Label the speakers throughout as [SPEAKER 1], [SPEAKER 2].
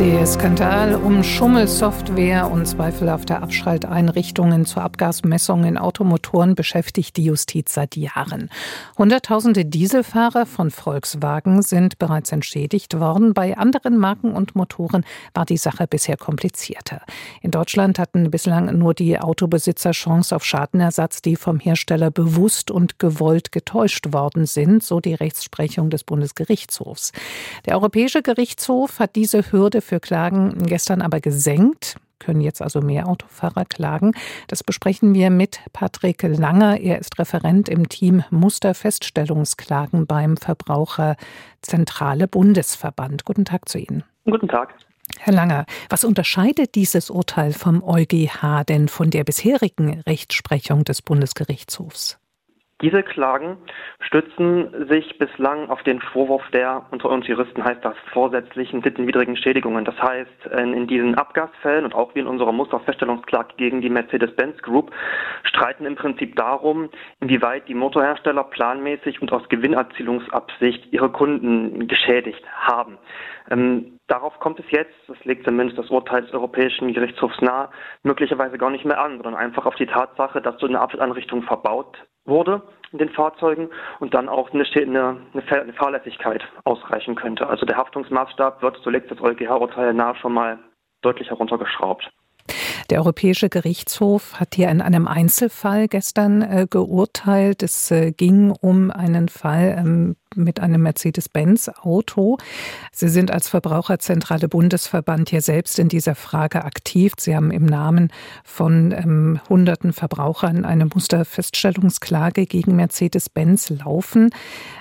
[SPEAKER 1] Der Skandal um Schummelsoftware und zweifelhafte Abschalteinrichtungen zur Abgasmessung in Automotoren beschäftigt die Justiz seit Jahren. Hunderttausende Dieselfahrer von Volkswagen sind bereits entschädigt worden. Bei anderen Marken und Motoren war die Sache bisher komplizierter. In Deutschland hatten bislang nur die Autobesitzer Chance auf Schadenersatz, die vom Hersteller bewusst und gewollt getäuscht worden sind, so die Rechtsprechung des Bundesgerichtshofs. Der Europäische Gerichtshof hat diese Hürde für Klagen gestern aber gesenkt können jetzt also mehr Autofahrer klagen. Das besprechen wir mit Patrick Langer. Er ist Referent im Team Musterfeststellungsklagen beim Verbraucherzentrale Bundesverband. Guten Tag zu Ihnen.
[SPEAKER 2] Guten Tag.
[SPEAKER 1] Herr Langer, was unterscheidet dieses Urteil vom EuGH denn von der bisherigen Rechtsprechung des Bundesgerichtshofs?
[SPEAKER 2] Diese Klagen stützen sich bislang auf den Vorwurf der, unter uns Juristen heißt das, vorsätzlichen sittenwidrigen Schädigungen. Das heißt, in diesen Abgasfällen und auch wie in unserer Musterfeststellungsklage gegen die Mercedes-Benz Group streiten im Prinzip darum, inwieweit die Motorhersteller planmäßig und aus Gewinnerzielungsabsicht ihre Kunden geschädigt haben. Ähm, darauf kommt es jetzt, das legt zumindest das Urteil des Europäischen Gerichtshofs nahe, möglicherweise gar nicht mehr an, sondern einfach auf die Tatsache, dass so eine Abschaltanrichtung verbaut wurde in den Fahrzeugen und dann auch eine, eine, eine Fahrlässigkeit ausreichen könnte. Also der Haftungsmaßstab wird, so legt das EuGH-Urteil nahe, schon mal deutlich heruntergeschraubt.
[SPEAKER 1] Der Europäische Gerichtshof hat hier in einem Einzelfall gestern äh, geurteilt. Es äh, ging um einen Fall ähm, mit einem Mercedes-Benz-Auto. Sie sind als Verbraucherzentrale Bundesverband hier selbst in dieser Frage aktiv. Sie haben im Namen von ähm, hunderten Verbrauchern eine Musterfeststellungsklage gegen Mercedes-Benz laufen.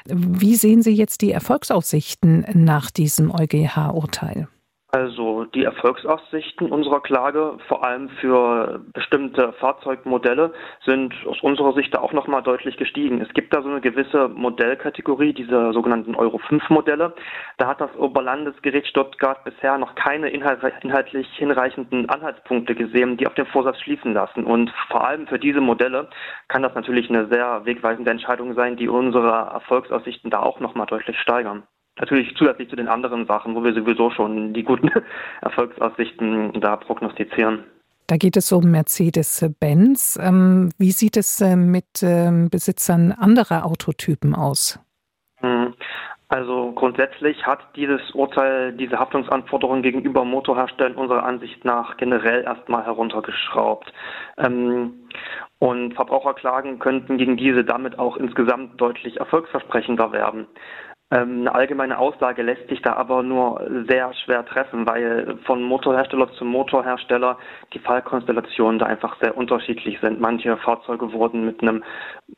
[SPEAKER 1] Wie sehen Sie jetzt die Erfolgsaussichten nach diesem EuGH-Urteil?
[SPEAKER 2] Also die Erfolgsaussichten unserer Klage, vor allem für bestimmte Fahrzeugmodelle, sind aus unserer Sicht auch nochmal deutlich gestiegen. Es gibt da so eine gewisse Modellkategorie, diese sogenannten Euro 5 Modelle. Da hat das Oberlandesgericht Stuttgart bisher noch keine inhaltlich hinreichenden Anhaltspunkte gesehen, die auf den Vorsatz schließen lassen. Und vor allem für diese Modelle kann das natürlich eine sehr wegweisende Entscheidung sein, die unsere Erfolgsaussichten da auch nochmal deutlich steigern. Natürlich zusätzlich zu den anderen Sachen, wo wir sowieso schon die guten Erfolgsaussichten da prognostizieren.
[SPEAKER 1] Da geht es um Mercedes-Benz. Ähm, wie sieht es äh, mit ähm, Besitzern anderer Autotypen aus?
[SPEAKER 2] Hm. Also grundsätzlich hat dieses Urteil diese Haftungsanforderungen gegenüber Motorherstellern unserer Ansicht nach generell erstmal heruntergeschraubt. Ähm, und Verbraucherklagen könnten gegen diese damit auch insgesamt deutlich erfolgsversprechender werden. Ähm, eine allgemeine Aussage lässt sich da aber nur sehr schwer treffen, weil von Motorhersteller zu Motorhersteller die Fallkonstellationen da einfach sehr unterschiedlich sind. Manche Fahrzeuge wurden mit einem,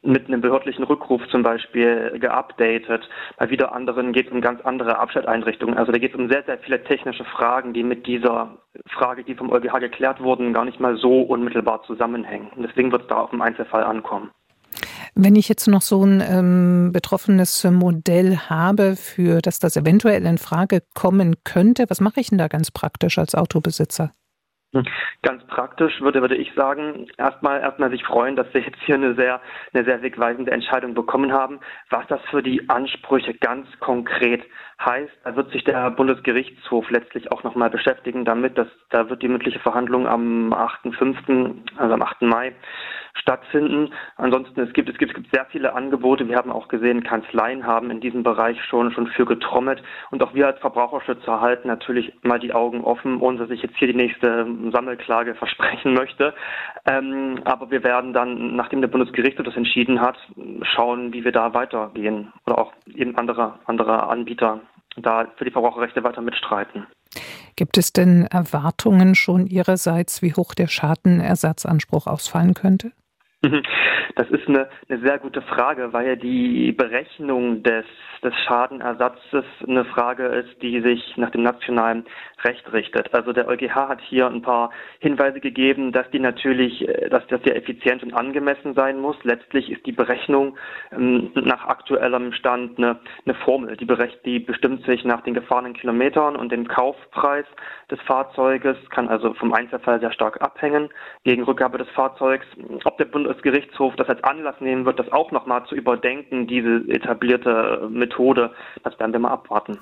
[SPEAKER 2] mit einem behördlichen Rückruf zum Beispiel geupdatet. Bei wieder anderen geht es um ganz andere Abschalteinrichtungen. Also da geht es um sehr, sehr viele technische Fragen, die mit dieser Frage, die vom EuGH geklärt wurden, gar nicht mal so unmittelbar zusammenhängen. Und deswegen wird es da auf den Einzelfall ankommen.
[SPEAKER 1] Wenn ich jetzt noch so ein ähm, betroffenes Modell habe, für das das eventuell in Frage kommen könnte, was mache ich denn da ganz praktisch als Autobesitzer?
[SPEAKER 2] Hm. Ganz praktisch würde, würde ich sagen, erstmal, erstmal sich freuen, dass wir jetzt hier eine sehr, eine sehr wegweisende Entscheidung bekommen haben. Was das für die Ansprüche ganz konkret heißt, da wird sich der Bundesgerichtshof letztlich auch nochmal beschäftigen damit, dass da wird die mündliche Verhandlung am 8.5., also am 8. Mai stattfinden. Ansonsten, es gibt, es gibt, es gibt sehr viele Angebote. Wir haben auch gesehen, Kanzleien haben in diesem Bereich schon, schon für getrommelt. Und auch wir als Verbraucherschützer halten natürlich mal die Augen offen, ohne dass ich jetzt hier die nächste Sammelklage versprechen möchte. Ähm, aber wir werden dann, nachdem der Bundesgerichtshof das entschieden hat, schauen, wie wir da weitergehen. Oder auch eben andere, andere Anbieter da für die Verbraucherrechte weiter mitstreiten.
[SPEAKER 1] Gibt es denn Erwartungen schon Ihrerseits, wie hoch der Schadenersatzanspruch ausfallen könnte?
[SPEAKER 2] Das ist eine, eine sehr gute Frage, weil ja die Berechnung des, des Schadenersatzes eine Frage ist, die sich nach dem nationalen Recht richtet. Also der EuGH hat hier ein paar Hinweise gegeben, dass die natürlich, äh, dass das ja effizient und angemessen sein muss. Letztlich ist die Berechnung ähm, nach aktuellem Stand eine, eine Formel. Die, berecht, die bestimmt sich nach den gefahrenen Kilometern und dem Kaufpreis des Fahrzeuges, kann also vom Einzelfall sehr stark abhängen gegen Rückgabe des Fahrzeugs. Ob der Bund Bundesgerichtshof das als Anlass nehmen wird, das auch nochmal zu überdenken, diese etablierte Methode, das werden wir mal abwarten.